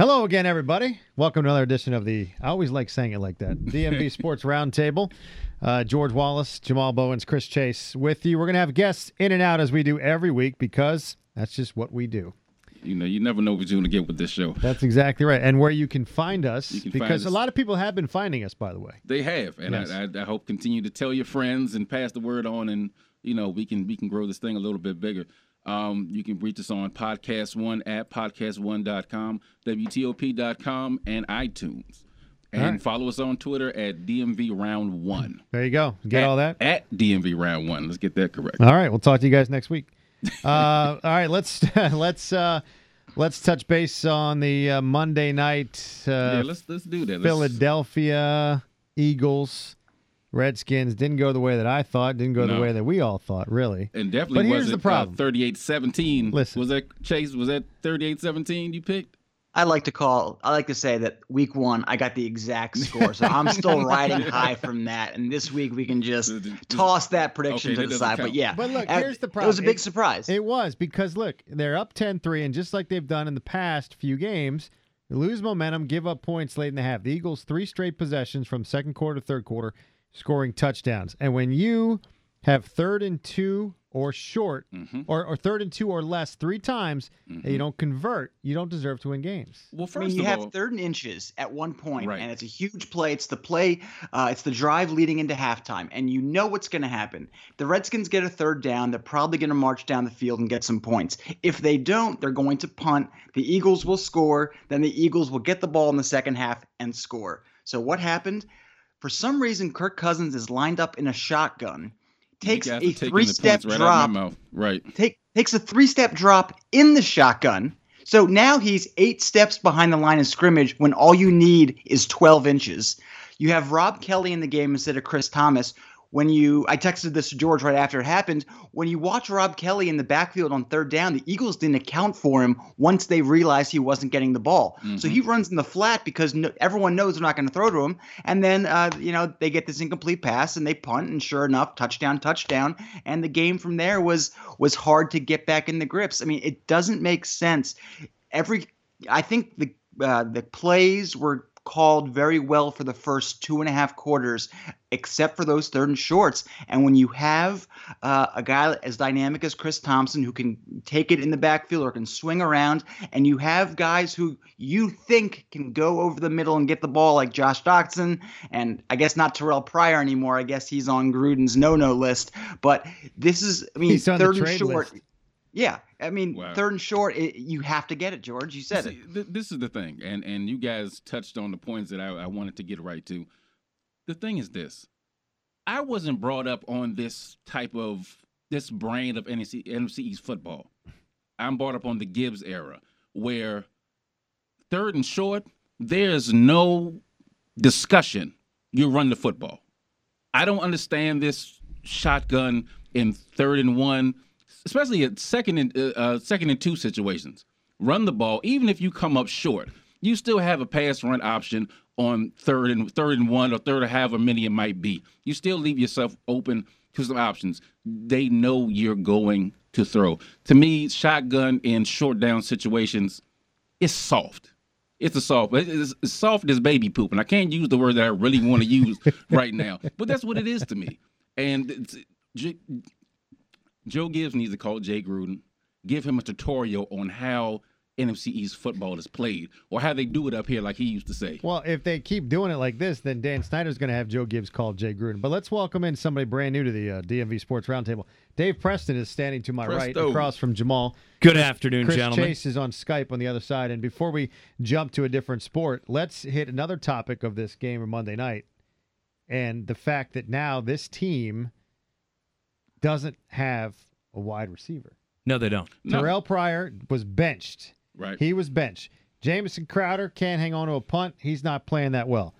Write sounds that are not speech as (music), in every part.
Hello again, everybody. Welcome to another edition of the. I always like saying it like that. (laughs) DMV Sports Roundtable. Uh, George Wallace, Jamal Bowens, Chris Chase with you. We're going to have guests in and out as we do every week because that's just what we do. You know, you never know what you're going to get with this show. That's exactly right. And where you can find us, can because find a lot of people have been finding us, by the way. They have, and Yes. I, I, I hope continue to tell your friends and pass the word on, and you know we can we can grow this thing a little bit bigger. Um, you can reach us on podcast one at podcast1.com, WTOP.com, and iTunes. And right. follow us on Twitter at DMV Round One. There you go. Get At- all that? at DMV Round One. Let's get that correct. All right, we'll talk to you guys next week. Uh, (laughs) all right, let's (laughs) let's uh, let's touch base on the uh, Monday night uh, yeah, let's let's do that. Let's- Philadelphia Eagles Redskins didn't go the way that I thought, didn't go the way that we all thought, really. And definitely But here's was the it problem. Uh, 38-17. Listen. Was that Chase? Was that 38-17 you picked? I like to call. I like to say that week one, I got the exact score, so I'm still (laughs) riding high from that. And this week, we can just toss that prediction Okay, to the doesn't side. But yeah, But look, uh, here's the problem. It was a big It- surprise. It was because look, they're up 10-3 and just like they've done in the past few games, lose momentum, give up points late in the half. The Eagles three straight possessions from second quarter to third quarter scoring touchdowns. And when you have third and 2 or short Mhm. or, or third and 2 or less 3 times and you don't convert, you don't deserve to win games. Well, I first mean, you of have all, third and inches at one point, Right. and it's a huge play. It's the play, uh, it's the drive leading into halftime, and you know what's going to happen. The Redskins get a third down. They're probably going to march down the field and get some points. If they don't, they're going to punt. The Eagles will score. Then the Eagles will get the ball in the second half and score. So what happened? For some reason, Kirk Cousins is lined up in a shotgun, takes a the three-step right drop Out my mouth. Right. take, takes a three step drop in the shotgun. So now he's eight steps behind the line of scrimmage when all you need is 12 inches. You have Rob Kelley in the game instead of Chris Thompson. When you, I texted this to George right after it happened. When you watch Rob Kelley in the backfield on third down, the Eagles didn't account for him once they realized he wasn't getting the ball. So he runs in the flat because no, everyone knows they're not going to throw to him. And then, uh, you know, they get this incomplete pass and they punt, and sure enough, touchdown, touchdown. And the game from there was was hard to get back in the grips. I mean, it doesn't make sense. Every, I think the uh, the plays were called very well for the first two and a half quarters, except for those third and shorts. And when you have uh, a guy as dynamic as Chris Thompson who can take it in the backfield or can swing around, and you have guys who you think can go over the middle and get the ball like Josh Doctson, and I guess not Terrelle Pryor anymore. I guess he's on Gruden's no-no list. But this is, I mean, He's on the third and short. list. Yeah, I mean, Wow. third and short, it, you have to get it, George. You said it. Th- this is the thing, and and you guys touched on the points that I, I wanted to get right to. The thing is this: I wasn't brought up on this type of this brand of NFC, NFC East football. I'm brought up on the Gibbs era, where third and short, there's no discussion. You run the football. I don't understand this shotgun in third and one, especially at second and uh, uh, second and two situations. Run the ball, even if you come up short, you still have a pass run option on third and third and one or third or however many it might be. You still leave yourself open to some options. They know you're going to throw. To me, shotgun in short down situations, it's soft. It's a soft. It's, it's soft as baby poop, and I can't use the word that I really want to use (laughs) right now, but that's what it is to me. And Joe Gibbs needs to call Jay Gruden, give him a tutorial on how NFC East football is played, or how they do it up here, like he used to say. Well, if they keep doing it like this, then Dan Snyder's going to have Joe Gibbs call Jay Gruden. But let's welcome in somebody brand new to the uh, DMV Sports Roundtable. Dave Preston is standing to my right, across from Jamal. Good afternoon, Chris gentlemen. Chase is on Skype on the other side. And before we jump to a different sport, let's hit another topic of this game of Monday night, and the fact that now this team doesn't have a wide receiver. No, they don't. No. Terrelle Pryor was benched. Right. He was benched. Jamison Crowder can't hang on to a punt. He's not playing that well.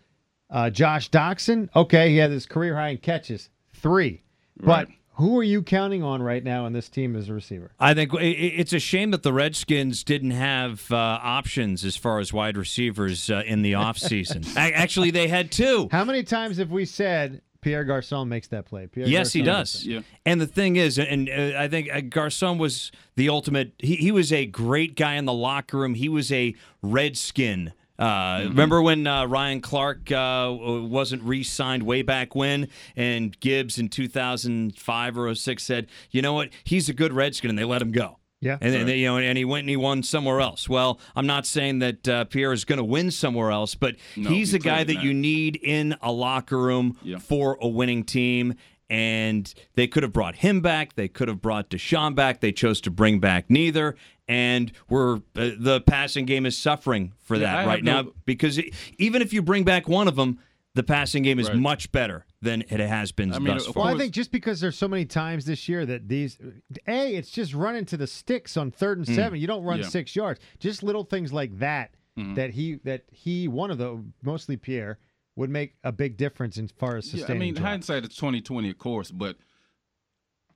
Uh, Josh Doctson, okay, he had his career high in catches, three. But Right. who are you counting on right now in this team as a receiver? I think i- i- it's a shame that the Redskins didn't have uh, options as far as wide receivers uh, in the offseason. (laughs) A- Actually, they had two. How many times have we said Pierre Garcon makes that play. Pierre Yes, he does. Yeah. And the thing is, and uh, I think uh, Garcon was the ultimate. He, he was a great guy in the locker room. He was a redskin. Uh, Remember when uh, Ryan Clark uh, wasn't re-signed way back when, and Gibbs in 2005 or 06 said, "You know what? He's a good Redskin," and they let him go. Yeah. And then you know, and he went and he won somewhere else. Well, I'm not saying that uh, Pierre is going to win somewhere else, but No, he's he a guy that you need in a locker room Yeah. for a winning team. And they could have brought him back. They could have brought DeSean back. They chose to bring back neither. And we're uh, the passing game is suffering for Yeah, that have right no- now because it, even if you bring back one of them, the passing game is Right. much better than it has been I mean, thus far. Well, I think just because there's so many times this year that these, a, it's just running to the sticks on third and mm. seven. You don't run Yeah. six yards. Just little things like that mm-hmm. that he that he one of the mostly Pierre would make a big difference as far as Yeah, I mean, drives. hindsight is twenty twenty, of course, but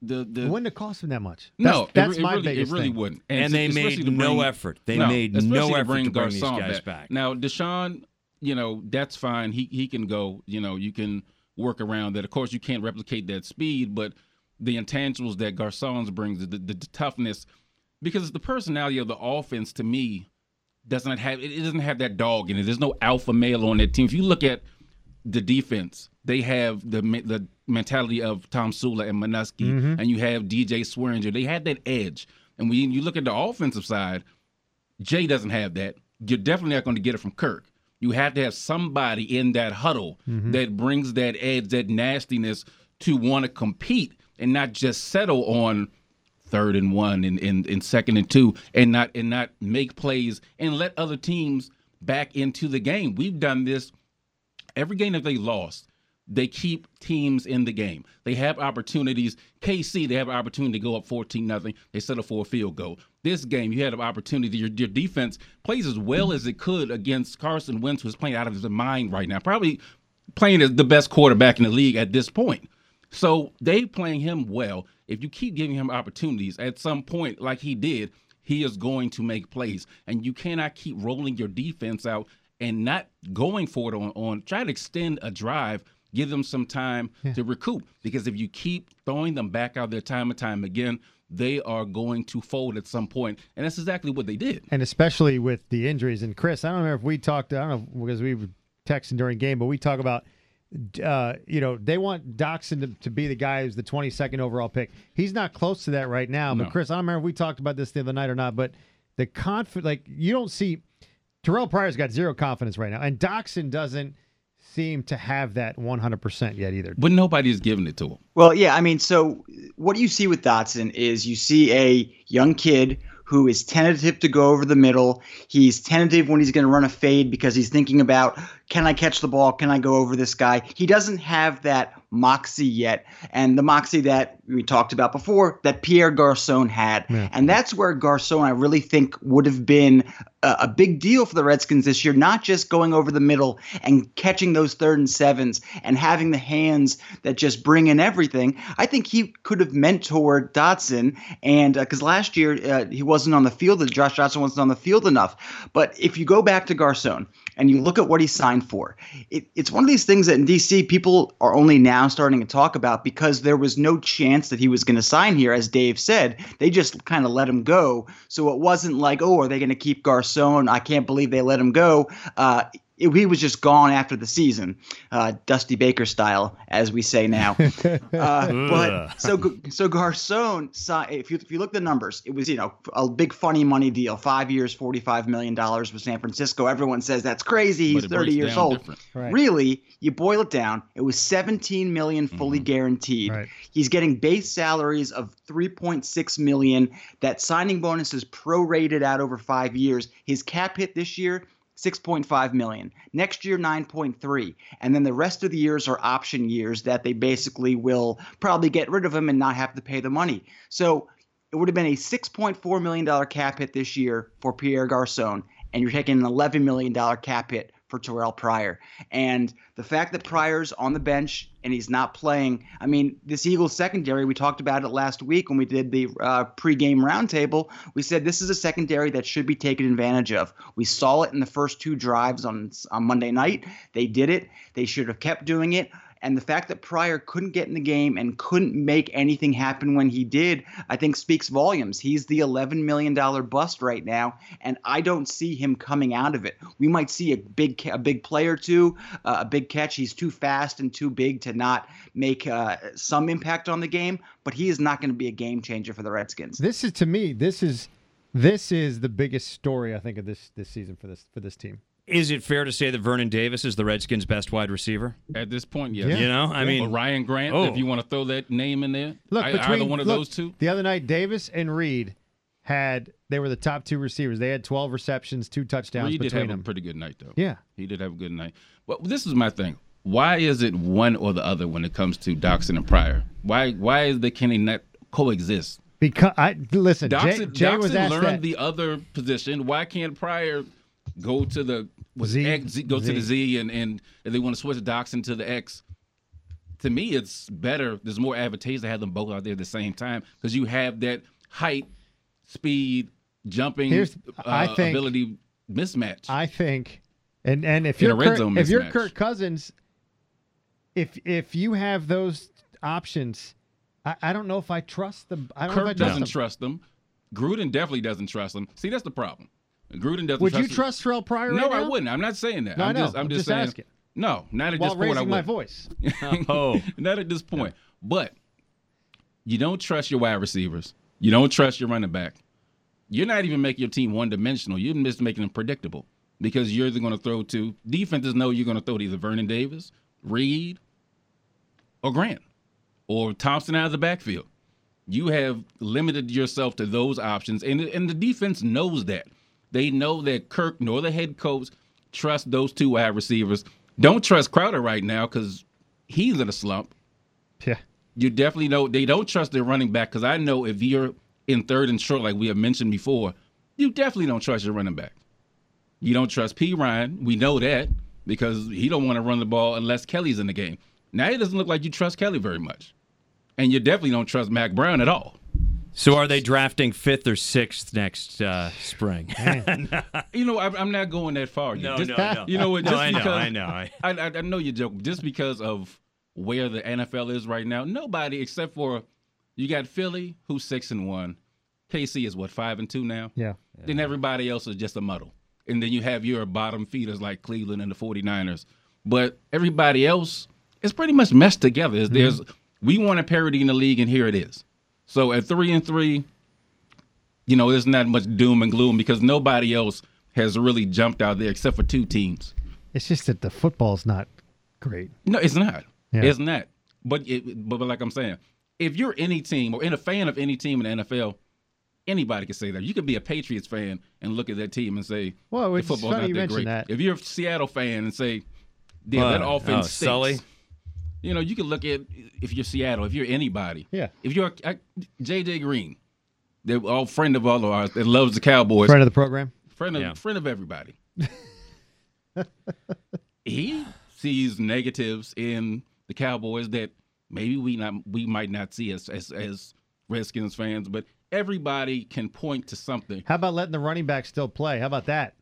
the the It wouldn't have cost him that much. That's, no, that's it, re- my it really, biggest it really thing. wouldn't. and they especially made to no effort. They no, made especially no to effort bring to bring these Garcon guys back. Now, DeSean, you know, that's fine. He he can go. You know, you can work around that. Of course, you can't replicate that speed, but the intangibles that Garcon's brings, the, the, the toughness, because the personality of the offense to me doesn't have it doesn't have that dog in it. There's no alpha male on that team. If you look at the defense, they have the the mentality of Tomsula and Manusky, mm-hmm. and you have DJ Swearinger. They had that edge. And when you look at the offensive side, Jay doesn't have that. You're definitely not going to get it from Kirk. You have to have somebody in that huddle mm-hmm. that brings that edge, that nastiness to want to compete and not just settle on third and one and, and, and second and two and not and not make plays and let other teams back into the game. We've done this every game that they lost, they keep teams in the game. They have opportunities. KC, they have an opportunity to go up 14 nothing. They settle for a field goal. This game, you had an opportunity. Your, your defense plays as well as it could against Carson Wentz, who's playing out of his mind right now. Probably playing as the best quarterback in the league at this point. So they playing him well. If you keep giving him opportunities, at some point, like he did, he is going to make plays. And you cannot keep rolling your defense out and not going for it on, on try to extend a drive, give them some time to recoup. Because if you keep throwing them back out there time and time again, they are going to fold at some point. And that's exactly what they did. and especially with the injuries. And Chris, I don't remember if we talked. I don't know because we were texting during game, but we talk about. Uh, you know, they want Doctson to, to be the guy who's the 22nd overall pick. He's not close to that right now. But Chris, I don't remember if we talked about this the other night or not. But the confidence, like you don't see Terrelle Pryor's got zero confidence right now, and Doctson doesn't seem to have that 100% yet either. But nobody's giving it to him. Well, yeah, I mean, so what you see with Doctson is you see a young kid who is tentative to go over the middle. He's tentative when he's going to run a fade because he's thinking about can I catch the ball? Can I go over this guy? He doesn't have that moxie yet, and the moxie that we talked about before that Pierre Garcon had, Yeah. and that's where Garcon I really think would have been a, a big deal for the Redskins this year. Not just going over the middle and catching those third and sevens and having the hands that just bring in everything. I think he could have mentored Doctson, and because last year uh, he wasn't on the field, that Josh Johnson wasn't on the field enough. But if you go back to Garcon and you look at what he signed for, it, it's one of these things that in DC people are only now starting to talk about because there was no chance that he was going to sign here, as Dave said. They just kind of let him go. So it wasn't like, oh, are they going to keep Garcon? I can't believe they let him go. Uh, it- he was just gone after the season, uh, Dusty Baker style, as we say now. (laughs) uh, but so so Garcon, si- if you if you look at the numbers, it was you know a big funny money deal, five years, forty five million dollars with San Francisco. Everyone says that's crazy. He's thirty years old. Right. Really, you boil it down, it was 17 million fully guaranteed. Right. He's getting base salaries of 3.6 million. That signing bonus is prorated out over 5 years. His cap hit this year 6.5 million. Next year 9.3. And then the rest of the years are option years that they basically will probably get rid of him and not have to pay the money. So it would have been a $6.4 million cap hit this year for Pierre Garcon, and you're taking an $11 million cap hit for Terrelle Pryor. And the fact that Pryor's on the bench and he's not playing, I mean, this Eagles secondary, we talked about it last week when we did the uh, pregame roundtable. We said this is a secondary that should be taken advantage of. We saw it in the first two drives on, on Monday night. They did it, they should have kept doing it. And the fact that Pryor couldn't get in the game and couldn't make anything happen when he did, I think speaks volumes. He's the $11 million bust right now, and I don't see him coming out of it. We might see a big a big play or two, uh, a big catch. He's too fast and too big to not make uh, some impact on the game, but he is not going to be a game changer for the Redskins. This is to me. This is this is the biggest story I think of this this season for this for this team. Is it fair to say that Vernon Davis is the Redskins' best wide receiver? At this point, yes. Yeah. You know, I Or mean, Ryan Grant, Oh. if you want to throw that name in there. Look, I- between either one of look, those two. The other night, Davis and Reed had they were the top two receivers. They had 12 receptions, two touchdowns Reed did between have them. a pretty good night, though. yeah, He did have a good night. But this is my thing. Why is it one or the other when it comes to Doctson and Pryor? Why why is they can they not coexist? because I listen. Jay, Doctson, Jay was Doctson asked learned that. the other position. Why can't Pryor go to the was Z- X, Z, go to the Z. And and if they want to switch Doctson to the X? To me, it's better. There's more advantage to have them both out there at the same time because you have that height, speed, jumping Here's- I uh, think- ability mismatch. I think, and and if you're Kirk, if you're. Kirk Cousins, if if you have those options, I, I don't know if I trust them. I don't know Kirk if I trust doesn't them. trust them. Gruden definitely doesn't trust them. See, that's the problem. Gruden doesn't. Would trust you them. trust Terrelle Pryor? No, right I now? wouldn't. I'm not saying that. No, I I'm know. just. I'm, I'm just just saying. asking. No, not at While this point. I raising my voice. (laughs) (laughs) oh, not at this point. But you don't trust your wide receivers. You don't trust your running back. You're not even making your team one dimensional. You're just making them predictable because you're either going to throw to defenses know you're going to throw to either Vernon Davis, Reed, or Grant, or Thompson out of the backfield. You have limited yourself to those options, and and the defense knows that. They know that Kirk nor the head coach trust those two wide receivers. Don't trust Crowder right now because he's in a slump. Yeah. You definitely know they don't trust their running back because I know if you're in third and short, like we have mentioned before, you definitely don't trust your running back. You don't trust Perine. We know that because he don't want to run the ball unless Kelley's in the game. Now it doesn't look like you trust Kelley very much, and you definitely don't trust Mack Brown at all. So are they drafting fifth or sixth next uh, spring? (laughs) (laughs) You know, I'm, I'm not going that far. no, Just- no, no. You know what? No, Just I know, because I know. I- I, I, I know you're joking. Just because of where the NFL is right now, nobody except for you got Philly, who's six and one. KC is what five and two now. Yeah. Then everybody else is just a muddle, and then you have your bottom feeders like Cleveland and the 49ers. But everybody else is pretty much meshed together. There's- There's we want a parity in the league, and here it is. So at three and three, you know, there's not much doom and gloom because nobody else has really jumped out there except for two teams. It's just that the football's not great. No, it's not. Yeah. It's not. But, it, but but like I'm saying, if you're any team or in a fan of any team in the NFL, anybody can say that. You could be a Patriots fan and look at that team and say, Well, the it's football's funny not you that mentioned great. that. If you're a Seattle fan and say, yeah, that offense Oh, stinks. Sully? You know, you can look at if you're Seattle, if you're anybody. Yeah. If you're JJ Green, they're all friend of all of ours that loves the Cowboys. Friend of the program. friend of Yeah. friend of everybody. (laughs) he sees negatives in the Cowboys that maybe we not we might not see as as, as Redskins fans, but everybody can point to something. How about letting the running back still play? How about that?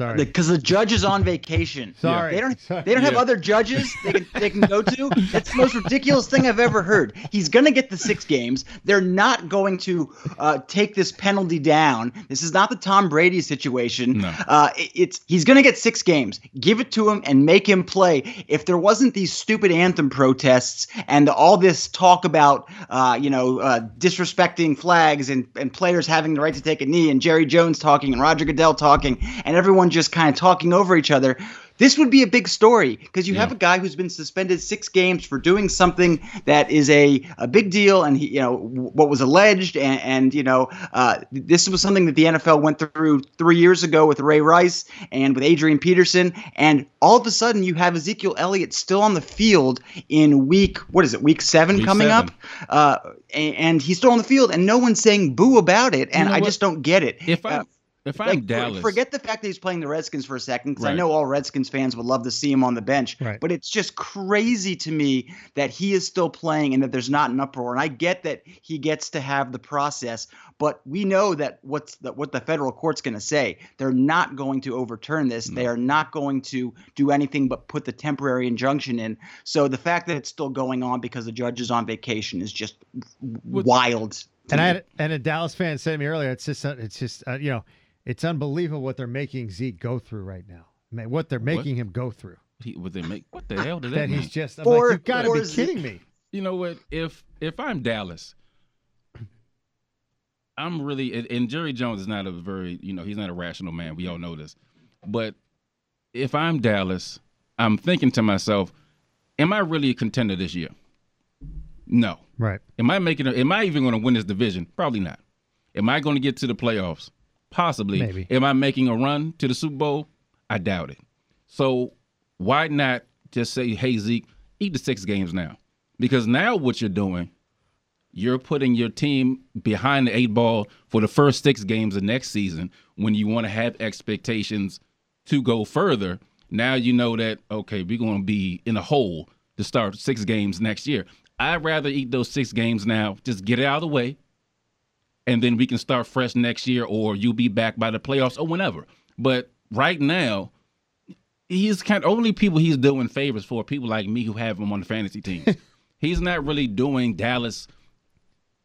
Sorry. Because the judge is on vacation. (laughs) Sorry. They don't. Sorry. They don't have Yeah. other judges they can they can go to. That's the most ridiculous thing I've ever heard. He's gonna get the six games. They're not going to uh, take this penalty down. This is not the Tom Brady situation. No. Uh, it- it's he's gonna get six games. Give it to him and make him play. If there wasn't these stupid anthem protests and all this talk about uh, you know uh, disrespecting flags and and players having the right to take a knee and Jerry Jones talking and Roger Goodell talking and everyone just kind of talking over each other. This would be a big story because you have a guy who's been suspended six games for doing something that is a, a big deal, and he, you know what was alleged, and, and you know uh, this was something that the NFL went through three years ago with Ray Rice and with Adrian Peterson, and all of a sudden you have Ezekiel Elliott still on the field in week what is it week seven Week coming seven. up, uh, a- and he's still on the field, and no one's saying boo about it, and know I what? just don't get it. If I Uh, If I'm Like, Dallas, forget the fact that he's playing the Redskins for a second, because I know all Redskins fans would love to see him on the bench. Right. But it's just crazy to me that he is still playing and that there's not an uproar. And I get that he gets to have the process, but we know that what's the, what the federal court's going to say. They're not going to overturn this. They are not going to do anything but put the temporary injunction in. So the fact that it's still going on because the judge is on vacation is just wild. And I had, and a Dallas fan said to me earlier, it's just it's just uh, you know, it's unbelievable what they're making Zeke go through right now. I mean, what they're making him go through. he, would they make what the (laughs) hell does that, That mean? he's just I'm For- like, you've got to be Zeke- kidding me. you know what? If if I'm Dallas, I'm really and, and Jerry Jones is not a very you know he's not a rational man. We all know this, but if I'm Dallas, I'm thinking to myself, am I really a contender this year? No. Right. Am I making? A, am I even going to win this division? Probably not. Am I going to get to the playoffs? Possibly. Maybe. Am I making a run to the Super Bowl? I doubt it. So why not just say, "Hey Zeke, eat the six games now," because now what you're doing, you're putting your team behind the eight ball for the first six games of next season when you want to have expectations to go further. Now you know that okay, we're going to be in a hole to start six games next year. I'd rather eat those six games now, just get it out of the way, and then we can start fresh next year, or you'll be back by the playoffs or whenever. But right now, he's kind of only people he's doing favors for people like me who have him on the fantasy team. (laughs) he's not really doing Dallas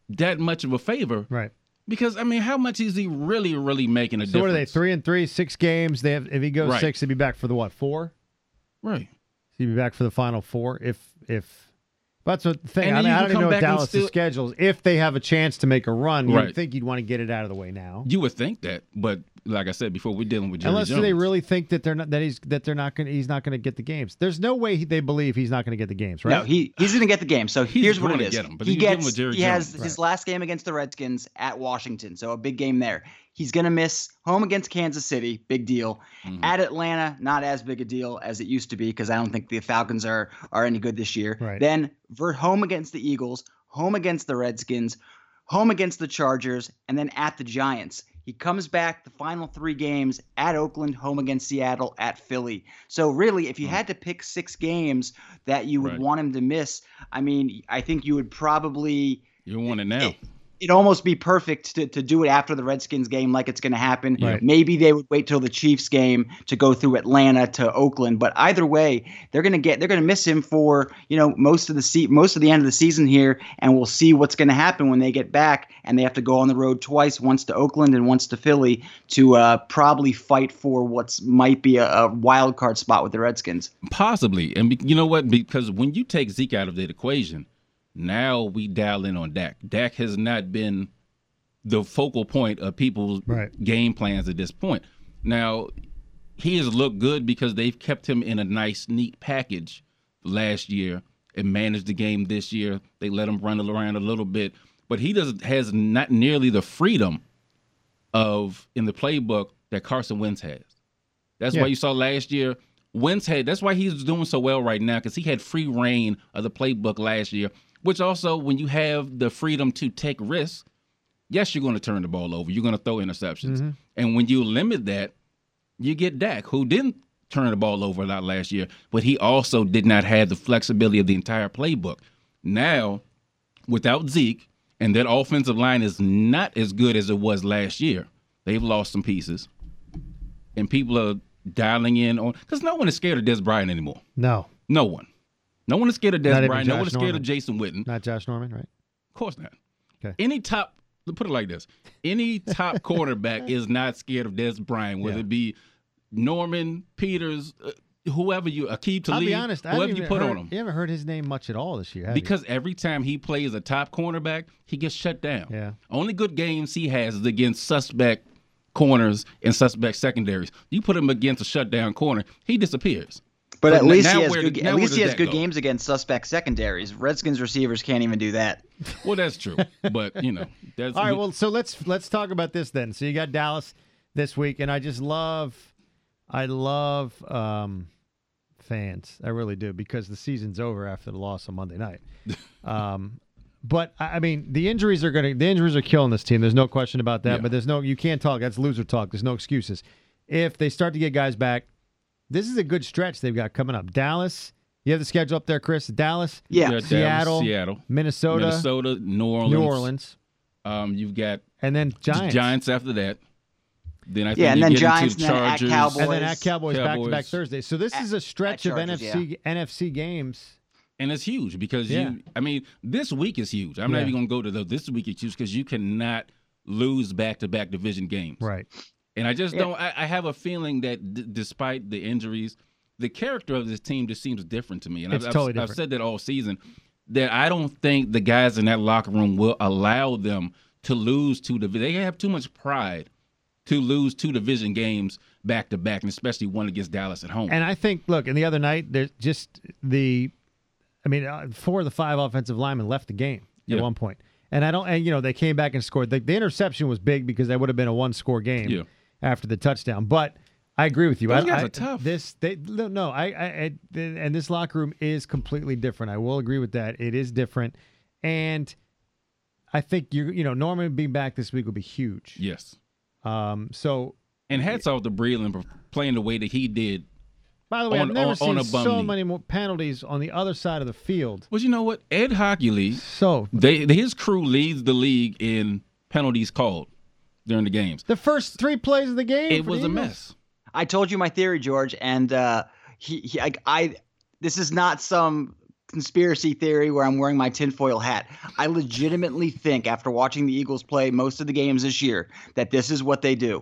that much of a favor Right. because I mean, how much is he really, really making a So difference? what are they? Three and three, six games. They have. If he goes Right. six, he'd be back for the what? Four. Right. He'd be back for the final four. If if. That's what the thing. And I, mean, I don't even know what Dallas' still- schedules. If they have a chance to make a run, you'd Right. think you'd want to get it out of the way now. You would think that, but like I said before, we're dealing with Jerry Unless Jones. they really think that they're not that he's that they're not going he's not going to get the games. There's no way he, they believe he's not going to get the games, right? No, he he's going to get the game. So He's here's what it gonna is. get 'em, but he gets with Jerry he has Jones. his last game against the Redskins at Washington, so a big game there. He's going to miss home against Kansas City, big deal. Mhm. At Atlanta, not as big a deal as it used to be because I don't think the Falcons are are any good this year. Right. Then vert home against the Eagles, home against the Redskins, home against the Chargers, and then at the Giants. He comes back the final three games at Oakland, home against Seattle, at Philly. So really, if you had to pick six games that you would Right. want him to miss, I mean, I think you would probably you want it now. It'd almost be perfect to, to do it after the Redskins game, like it's going to happen. Right. Maybe they would wait till the Chiefs game to go through Atlanta to Oakland, but either way, they're going to get they're going to miss him for you know most of the se- most of the end of the season here, and we'll see what's going to happen when they get back and they have to go on the road twice, once to Oakland and once to Philly, to uh, probably fight for what's might be a, a wild card spot with the Redskins. Possibly. And be, you know what? Because when you take Zeke out of the equation, now we dial in on Dak. Dak has not been the focal point of people's Right. game plans at this point. Now, he has looked good because they've kept him in a nice, neat package last year and managed the game this year. They let him run around a little bit, but he does has not nearly the freedom of in the playbook that Carson Wentz has. That's Yeah. why you saw last year Wentz had. That's why he's doing so well right now because he had free reign of the playbook last year. Which also, when you have the freedom to take risks, yes, you're going to turn the ball over. You're going to throw interceptions, mm-hmm. and when you limit that, you get Dak, who didn't turn the ball over a lot last year, but he also did not have the flexibility of the entire playbook. Now, without Zeke, and that offensive line is not as good as it was last year. They've lost some pieces, and people are dialing in on because no one is scared of Dez Bryant anymore. No, No one. No one is scared of Dez Bryant. No one is scared Norman. of Jason Witten. not Josh Norman, right? Of course not. Okay. Any top, put it like this: any top (laughs) quarterback is not scared of Dez Bryant, whether Yeah. it be Norman, Peters, uh, whoever you, Aqib Talib, I'll be honest. Whoever you put heard, on him. You haven't heard his name much at all this year, have you? Because every time he plays a top cornerback, he gets shut down. Yeah. Only good games he has is against suspect corners and suspect secondaries. You put him against a shutdown corner, he disappears. But So at least he has where good. At least he has good go? games against suspect secondaries. Redskins receivers can't even do that. (laughs) Well, that's true, but you know, that's All right, well, so let's let's talk about this then. So you got Dallas this week, and I just love, I love um, fans. I really do because the season's over after the loss on Monday night. (laughs) um, but I I mean, the injuries are going to the injuries are killing this team. There's no question about that. Yeah. But there's no you can't talk. That's loser talk. There's no excuses. If they start to get guys back, this is a good stretch they've got coming up. Dallas, you have the schedule up there, Chris. Dallas, Yeah. You got Dallas, Seattle, Seattle, Minnesota, Minnesota, New Orleans, New Orleans, Um, you've got and then Giants. Giants. after that. Then I think Yeah, and then get Giants into and then at Chargers. Cowboys. and then at Cowboys, back to back Thursday. So this At- is a stretch at of Chargers, NFC NFC games. and it's huge because Yeah. you. I mean, this week is huge. I'm Yeah. not even going to go to the this week is huge because you cannot lose back to back division games. Right. And I just Yeah. don't. I, I have a feeling that d- despite the injuries, the character of this team just seems different to me. And It's I've, totally I've, I've said that all season. That I don't think the guys in that locker room will allow them to lose two division. They have too much pride to lose two division games back to back, and especially one against Dallas at home. And I think, look, and the other night, there's just the, I mean, uh, four of the five offensive linemen left the game Yeah. at one point. And I don't, and you know, they came back and scored. The, the interception was big because that would have been a one score game Yeah. After the touchdown. But I agree with you. Those I, guys I- are tough. This, they, no, I, I, I, and this locker room is completely different. I will agree with that. It is different. And I think you, you know, Norman being back this week will be huge. yes. Um, so And hats off to Breeland for playing the way that he did. by the way, On- I've never on- seen on so many more penalties on the other side of the field. Well, you know what? Ed Hochuli, So they his crew leads the league in penalties called during the games. The first three plays of the game. It was a mess. I told you my theory, George, and uh, he, he I, I this is not some conspiracy theory where I'm wearing my tinfoil hat. I legitimately think after watching the Eagles play most of the games this year that this is what they do.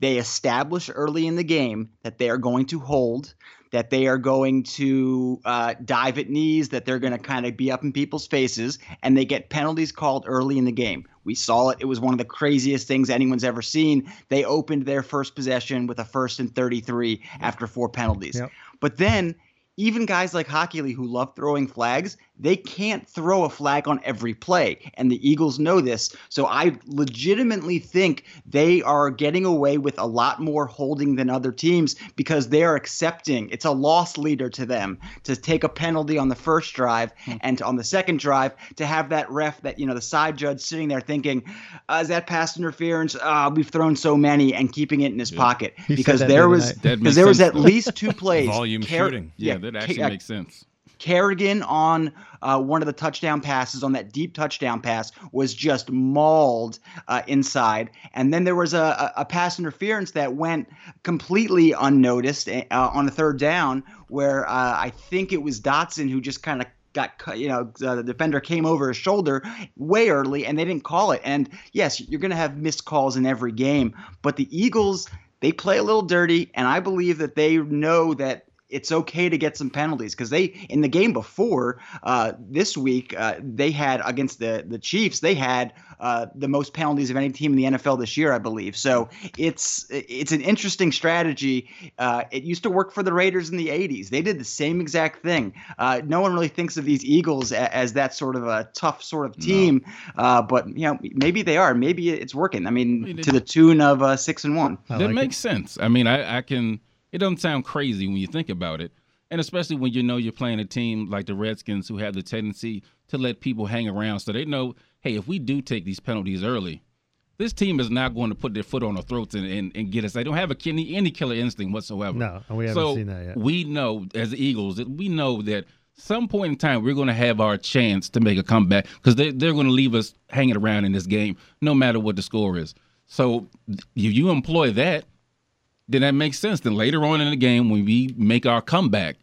They establish early in the game that they are going to hold, that they are going to uh, dive at knees, that they're going to kind of be up in people's faces, and they get penalties called early in the game. We saw it. It was one of the craziest things anyone's ever seen. They opened their first possession with a first and 33 after four penalties. Yep. But then, even guys like Hockey Hochuli who love throwing flags, they can't throw a flag on every play. And the Eagles know this. So I legitimately think they are getting away with a lot more holding than other teams because they are accepting it's a loss leader to them to take a penalty on the first drive and on the second drive to have that ref that, you know, the side judge sitting there thinking, uh, is that pass interference? Uh, we've thrown so many and keeping it in his pocket He because there was night. That because makes there was at least two (laughs) plays. Volume Car- shooting. Yeah, that actually Ca- makes sense. Kerrigan on uh, one of the touchdown passes on that deep touchdown pass was just mauled uh, inside, and then there was a, a, pass interference that went completely unnoticed uh, on a third down, where uh, I think it was Doctson who just kind of got cut. You know, uh, the defender came over his shoulder way early, and they didn't call it. And yes, you're going to have missed calls in every game, but the Eagles they play a little dirty, and I believe that they know that it's okay to get some penalties because they in the game before uh, this week uh, they had against the the Chiefs they had uh, the most penalties of any team in the NFL this year I believe. So it's it's an interesting strategy. Uh, it used to work for the Raiders in the 80s they did the same exact thing. Uh, no one really thinks of these Eagles a, as that sort of a tough sort of team uh, but you know maybe they are. Maybe it's working. I mean, mean, to the tune of uh, six and one. I that like makes sense. I mean, I, I can. It doesn't sound crazy when you think about it, and especially when you know you're playing a team like the Redskins, who have the tendency to let people hang around, so they know, hey, if we do take these penalties early, this team is not going to put their foot on our throats and, and, and get us. They don't have a kidney, any killer instinct whatsoever. No, we haven't so seen that yet. We know as the Eagles that we know that some point in time we're going to have our chance to make a comeback because they, they're going to leave us hanging around in this game no matter what the score is. So if you employ that, then that makes sense. Then later on in the game when we make our comeback,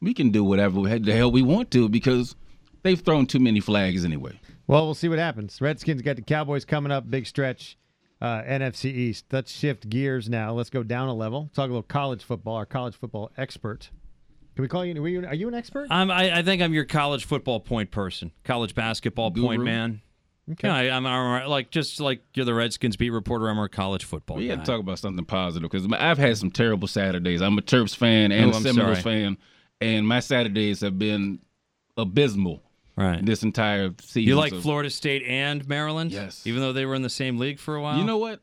we can do whatever the hell we want to because they've thrown too many flags anyway. Well, we'll see what happens. Redskins got the Cowboys coming up, big stretch. Uh, NFC East. Let's shift gears now. Let's go down a level. Talk a little college football. Our college football expert. Can we call you? Were you are you an expert? I'm, I, I think I'm your college football point person, college basketball point man. Okay. Yeah, I, I'm our, like just like you're the Redskins beat reporter. I'm a college football We got to talk about something positive because I've had some terrible Saturdays. I'm a Terps fan and Oh, a Seminoles sorry. fan, and my Saturdays have been abysmal right. this entire season. You like So- Florida State and Maryland? Yes. Even though they were in the same league for a while. You know what?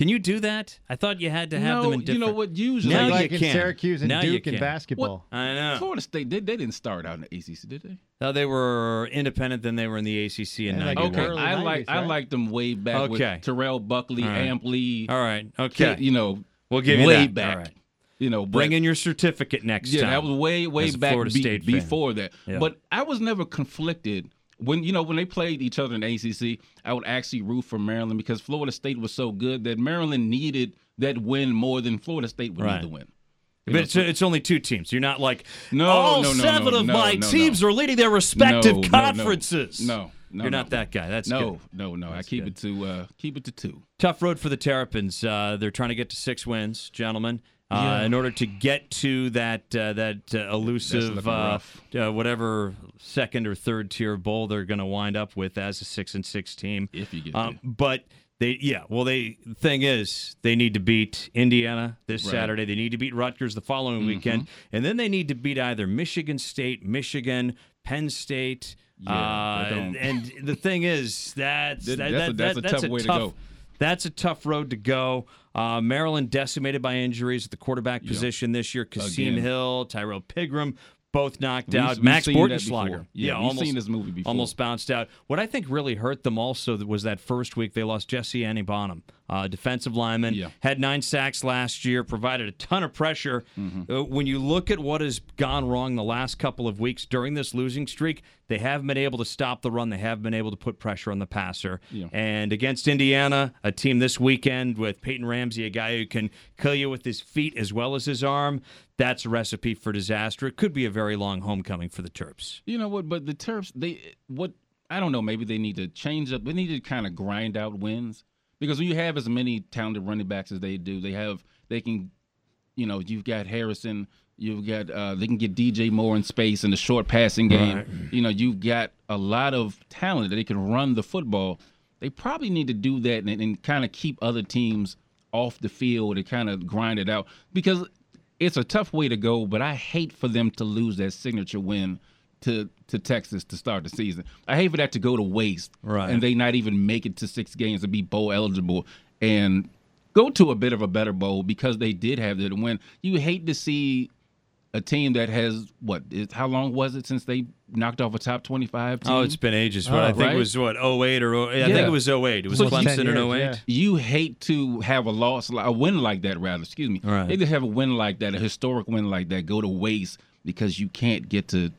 Can you do that? I thought you had to have no, them in you know what? Usually, Now like, you like in can. Syracuse and Now Duke in can. basketball. I know. Florida State, they, they didn't start out in the ACC, did they? No, they were independent, then they were in the ACC in Yeah, like '91. Okay, I 90s, like I right? like them way back Okay. with Terrell Buckley, All right. Amp Lee, All right. Okay. you know, we'll give you way that. back. All right. You know, Bring in your certificate next Yeah, time. that was way way back Florida be- State fan. before that. Yeah. But I was never conflicted when you know when they played each other in ACC. I would actually root for Maryland because Florida State was so good that Maryland needed that win more than Florida State would Right. need to win. You But know, it's, so- it's only two teams. You're not like No, all no, no, seven no, of no, my no, teams no. are leading their respective No, no, no. conferences. No, no, you're no. not that guy. That's no, good. no, no. I keep good. it to uh, keep it to two. Tough road for the Terrapins. Uh, they're trying to get to six wins, gentlemen. Uh, Yeah. In order to get to that uh, that uh, elusive uh, uh, whatever second or third tier bowl they're going to wind up with as a six and six team. If you get Um, but they, yeah, well, they the thing is they need to beat Indiana this Right. Mm-hmm. Saturday. They need to beat Rutgers the following weekend, and then they need to beat either Michigan State, Michigan, Penn State. Yeah, uh, don't- and the thing is that's That- that, that's a- that- that's a that's tough way to go. That's a tough road to go. Uh, Maryland decimated by injuries at the quarterback position this year. Kasim Again. Hill, Tyrrell Pigrome, both knocked We've- out. we've Max Bortenschlager, before. Yeah, we've almost seen this movie before. almost bounced out. What I think really hurt them also was that first week they lost Jesse Aniebonam, uh, defensive lineman, Yeah. had nine sacks last year, provided a ton of pressure. Mm-hmm. Uh, when you look at what has gone wrong the last couple of weeks during this losing streak, they have been able to stop the run. They have been able to put pressure on the passer. Yeah. And against Indiana, a team this weekend with Peyton Ramsey, a guy who can kill you with his feet as well as his arm, that's a recipe for disaster. It could be a very long homecoming for the Terps. You know what? But the Terps, they what I don't know. Maybe they need to change up. They need to kind of grind out wins because when you have as many talented running backs as they do, they have they can, you know, you've got Harrison. You've got uh, they can get DJ Moore in space in the short passing game. You know, you've got a lot of talent that they can run the football. They probably need to do that and, and kind of keep other teams off the field and kind of grind it out because it's a tough way to go, but I hate for them to lose that signature win to to Texas to start the season. I hate for that to go to waste, Right. And they not even make it to six games to be bowl eligible and go to a bit of a better bowl because they did have that win. You hate to see a team that has what? Is, how long was it since they knocked off a top twenty-five oh, team? Oh, it's been ages, but Oh, oh, oh I think right? it was what 08 or 08. I think it was 08. It was So- Clemson 10 in years, 08. yeah. you hate to have a loss, a win like that, rather. Excuse me. Right. Hate to have a win like that, a historic win like that, go to waste because you can't get to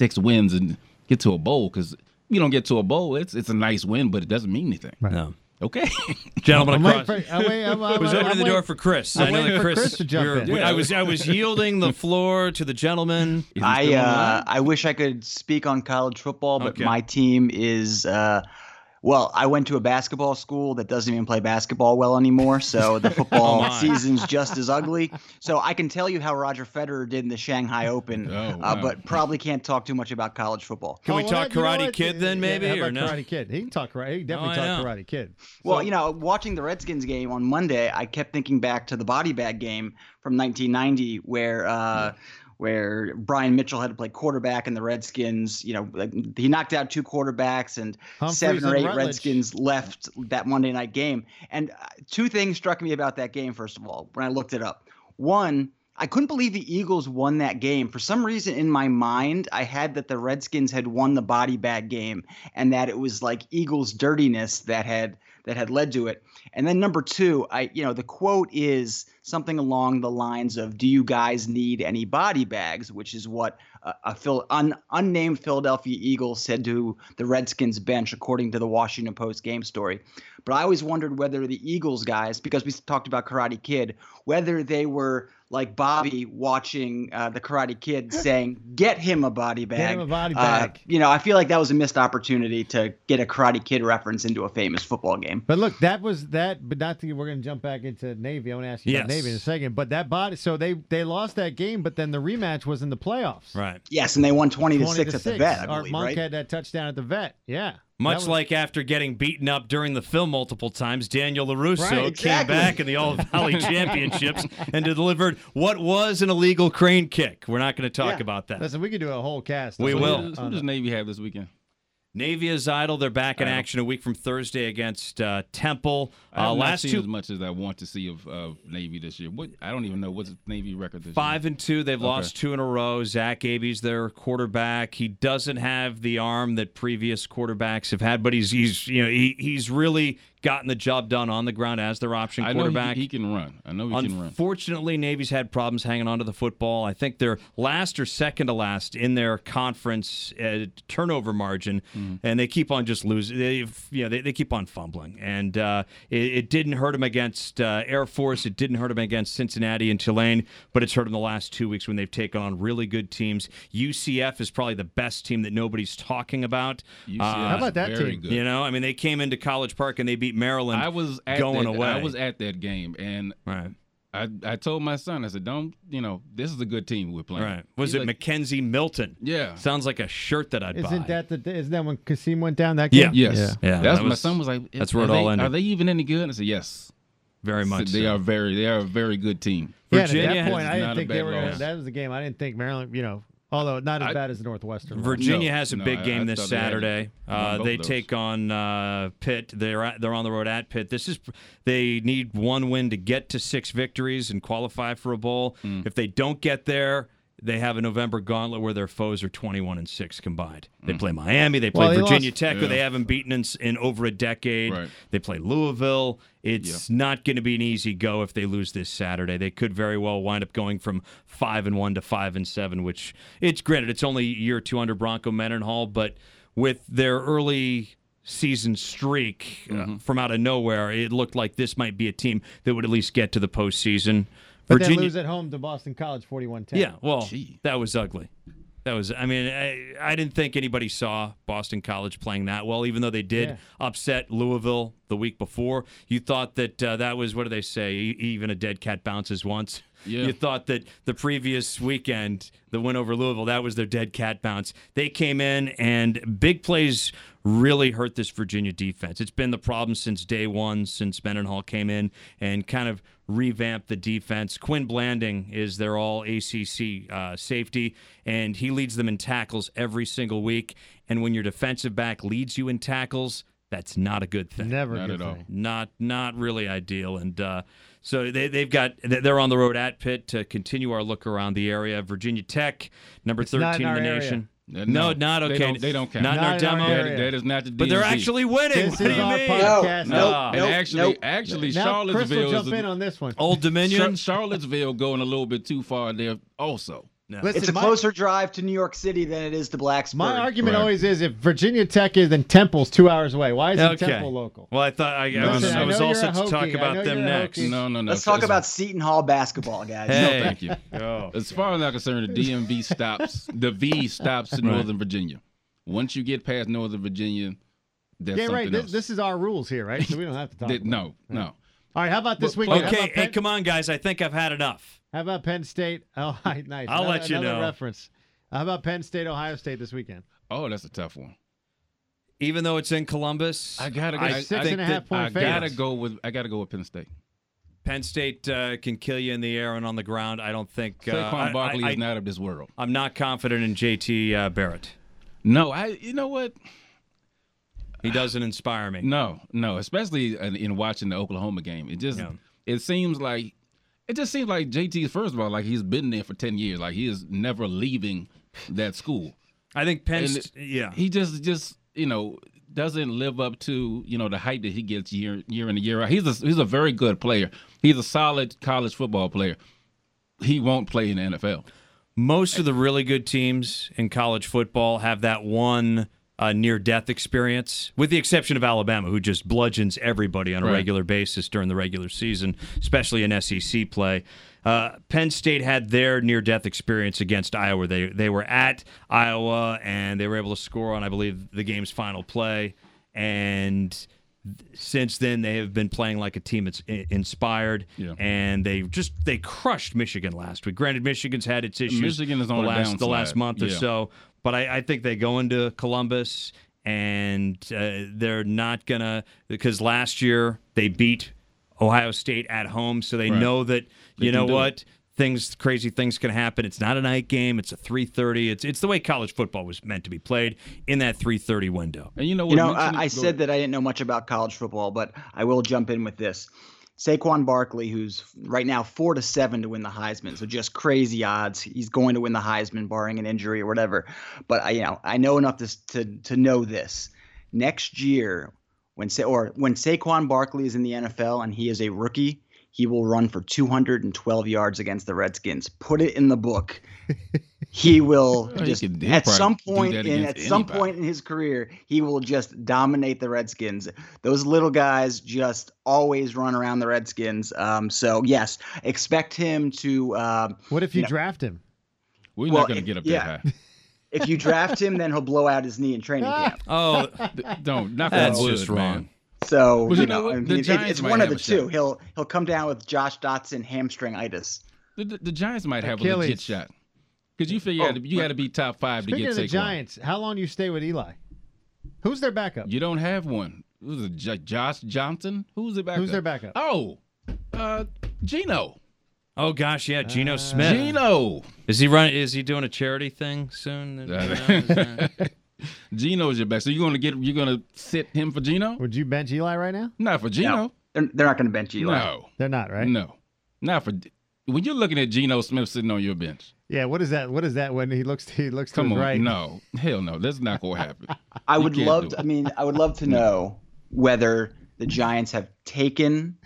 six wins and get to a bowl. Because you don't get to a bowl, it's it's a nice win, but it doesn't mean anything. No. Okay. (laughs) Gentlemen I'm across. for, I'm I'm, I'm, was I'm opening the door for Chris. I'm I know that Chris, Chris to jump you're- in. I was I was yielding the floor to the gentleman. I still on the uh. I wish I could speak on college football, but Okay. my team is uh, well. I went to a basketball school that doesn't even play basketball well anymore, so the (laughs) football Oh, season's just as ugly. So I can tell you how Roger Federer did in the Shanghai Open, Oh, uh, but probably can't talk too much about college football. Can we Oh, well, talk that- you know Karate? Kid then, Yeah, maybe, how or no? Karate Kid. He can talk karate. He definitely Oh, talk. Karate Kid. Well, you know, watching the Redskins game on Monday, I kept thinking back to the body bag game from 1990, where uh, where Brian Mitchell had to play quarterback, and the Redskins, you know, like, he knocked out two quarterbacks, and Humphries seven or eight Rutledge. Redskins left that Monday night game. And uh, two things struck me about that game. First of all, when I looked it up, one. I couldn't believe the Eagles won that game. For some reason in my mind, I had that the Redskins had won the body bag game and that it was like Eagles dirtiness that had that had led to it. And then number 2, I you know, the quote is something along the lines of do you guys need any body bags, which is what a, a Phil, un, unnamed Philadelphia Eagle said to the Redskins bench according to the Washington Post game story. But I always wondered whether the Eagles guys, because we talked about Karate Kid, whether they were like Bobby watching uh, the Karate Kid (laughs) saying, "Get him a body bag." him a body Uh, bag. you know, I feel like that was a missed opportunity to get a Karate Kid reference into a famous football game. But look, that was that. But not to we're going to jump back into Navy. I want to ask you Yes. Navy in a second. But that body. So they they lost that game, but then the rematch was in the playoffs. Right. Yes, and they won twenty to six to at the vet. I Art believe, Monk right? had that touchdown at the vet. Yeah. Much was- like after getting beaten up during the film multiple times, Daniel LaRusso Right, came back in the All Valley (laughs) Championships and delivered what was an illegal crane kick. We're not going to talk Yeah. about that. Listen, we could do a whole cast. We on will. that- does- Who does. Navy have this weekend? Navy is idle. They're back in action a week from Thursday against uh, Temple. I have Uh, not last seen two as much as I want to see of, of Navy this year. What I don't even know what's the Navy record this Five and two. They've Okay. lost two in a row. Zach Abey's their quarterback. He doesn't have the arm that previous quarterbacks have had, but he's he's you know he, he's really gotten the job done on the ground as their option year. I know he, quarterback. he can run. I know he can run. Unfortunately, Navy's had problems hanging on to the football. I think they're last or second to last in their conference uh, turnover margin, Mm-hmm. and they keep on just losing. They, you know, they, they keep on fumbling, and uh, it, it didn't hurt them against uh, Air Force. It didn't hurt them against Cincinnati and Tulane, but it's hurt them the last two weeks when they've taken on really good teams. UCF is probably the best team that nobody's talking about. UCF Uh, How about that very team? Good. you know, I mean, they came into College Park and they beat Maryland. I was at going that, away. I was at that game, and right. I I told my son, I said, "Don't you know this is a good team we're playing." Right. Was He's it like, McKenzie Milton? Yeah. Sounds like a shirt that I'd Isn't buy. that the isn't that when Kasim went down that Yeah. game? Yes. Yeah. Yeah, That's that my son was like. that's where it all they- ended. Are they even any good? I said yes. Very much. So they so. are very. They are a very good team. Yeah, at that point, I didn't think they were. Gonna, loss. that was the game. I didn't think Maryland. You know, although not as I- bad as the Northwestern. Virginia No, has a no, big I- game I this thought they Saturday. Uh, they take on uh, Pitt. They're at, they're on the road at Pitt. This is they need one win to get to six victories and qualify for a bowl. Hmm. If they don't get there, they have a November gauntlet where their foes are 21 and six combined. They play Miami. They play Well, they Virginia lost- Tech, who Hmm. They haven't beaten in, in over a decade. Right. They play Louisville. It's not going to be an easy go if they lose this Saturday. They could very well wind up going from five and one to five and seven, which it's granted it's only year two under Bronco Mendenhall, but with their early season streak uh, from out of nowhere, it looked like this might be a team that would at least get to the postseason. But then Virginia, lose at home to Boston College, 41-10. yeah, well, Gee. that was ugly. That was, I mean, I, I didn't think anybody saw Boston College playing that well, even though they did Yeah. upset Louisville the week before. You thought that uh, that was, what do they say, E- even a dead cat bounces once. Yeah. You thought that the previous weekend, the win over Louisville, that was their dead cat bounce. They came in and big plays really hurt this Virginia defense. It's been the problem since day one, since Mendenhall came in and kind of revamped the defense. Quin Blanding is their all ACC uh, safety, and he leads them in tackles every single week. And when your defensive back leads you in tackles, that's not a good thing Never Not good at all. not not really ideal. And uh, so they they've got they're on the road at Pitt to continue our look around the area. Virginia Tech, number It's not in thirteen in the area. nation. Uh, No, not okay. They don't, they don't count. Not, in our in demo. area. that, that is not the DMV. But they're actually winning. This what is do you our mean? podcast. No, No. no, and actually, nope. actually, Now Chris will Charlottesville jump is in on this one. Old Dominion. Char- Charlottesville going a little bit too far there. Also, No. Listen, It's a my- closer drive to New York City than it is to Blacksburg. My argument Correct. always is if Virginia Tech is, then Temple's two hours away. Why isn't Okay. Temple local? Well, I thought I, I No, was, no, no. I was I all set to talk Hokie. I about them next. Hokie. no, no, no. Let's talk As- about Seton Hall basketball, guys. No, Hey. thank you. Oh. As far as I'm concerned, the DMV (laughs) stops. The V stops in Right. Northern Virginia. Once you get past Northern Virginia, that's Yeah, right. something This, else. this is our rules here, right? So we don't have to talk. That- about no, it. no. All right. How about this But- weekend? Okay, about hey, come on, guys. I think I've had enough. How about Penn State? (laughs) Oh, nice. I'll Another- let you another know. Reference. How about Penn State, Ohio State this weekend? Oh, that's a tough one. Even though it's in Columbus, I gotta. I I, six I and think a half point I gotta favorites. go with. I gotta go with Penn State. Penn State uh, can kill you in the air and on the ground. I don't think. Uh, Saquon I, Barkley I, is not of this world. I'm not confident in JT uh, Barrett. No, I. You know what? He doesn't inspire me. No, no. Especially in, in watching the Oklahoma game, it just. Yeah. It seems like. It just seems like JT. First of all, like he's been there for ten years. Like he is never leaving that school. I think Penn. And St- yeah. He just, just you know, doesn't live up to you know the hype that he gets year year in and year out. He's a he's a very good player. He's a solid college football player. He won't play in the NFL. Most of the really good teams in college football have that one uh, near death experience, with the exception of Alabama, who just bludgeons everybody on a Right. regular basis during the regular season, especially in SEC play. Uh, Penn State had their near death experience against Iowa. They they were at Iowa and they were able to score on, I believe, the game's final play. And since then, they have been playing like a team that's inspired, Yeah. and they just they crushed Michigan last week. Granted, Michigan's had its issues. Michigan is on the a last the last month or so, but I, I think they go into Columbus and uh, they're not gonna because last year they beat Ohio State at home, so they Right. know that They you can know do what things, crazy things can happen. It's not a night game. It's a 3:30. It's it's the way college football was meant to be played in that 3:30 window. And you know what? You know, I, I said ahead. that I didn't know much about college football, but I will jump in with this. Saquon Barkley, who's right now four to seven to win the Heisman, so just crazy odds. He's going to win the Heisman, barring an injury or whatever. But I, you know, I know enough to to to know this. Next year, when Sa- or when Saquon Barkley is in the NFL and he is a rookie, he will run for 212 yards against the Redskins. Put it in the book. (laughs) He will (laughs) Well, just he'll at some point in at against some point in his career, he will just dominate the Redskins. Those little guys just always run around the Redskins. Um, so yes, expect him to. Um, What if you No. draft him? We're well, not going to if- get up yeah. that high. (laughs) if you draft him, then he'll blow out his knee in training camp. Oh, (laughs) Don't. Not That's for just wood, man. wrong. So Well, you you know know. I The mean, it- it's one of the two. shot. He'll he'll come down with Josh Doctson hamstringitis. The, the, the Giants might have a legit Achilles. shot. Because you figure you Oh, had to- you had to be top five Speaking to of get the Saquon. Giants, how long do you stay with Eli? Who's their backup? You don't have one. Who's it? J- Josh Johnson? Who's the backup? Who's their backup? Oh, uh, Geno. oh gosh, yeah, Geno Uh, Smith. Geno. Is he run? Is he doing a charity thing soon? You (laughs) know, is Geno's your best. So you're gonna get you're gonna sit him for Geno? Would you bench Eli right now? Not for Geno. No, they're, they're not going to bench Eli. No. They're not, right? No. Not for when you're looking at Geno Smith sitting on your bench. Yeah. What is that? What is that when he looks? He looks to Come his on. right. No. Hell no. That's not gonna happen. (laughs) I You would love. To. I mean, I would love to know whether the Giants have taken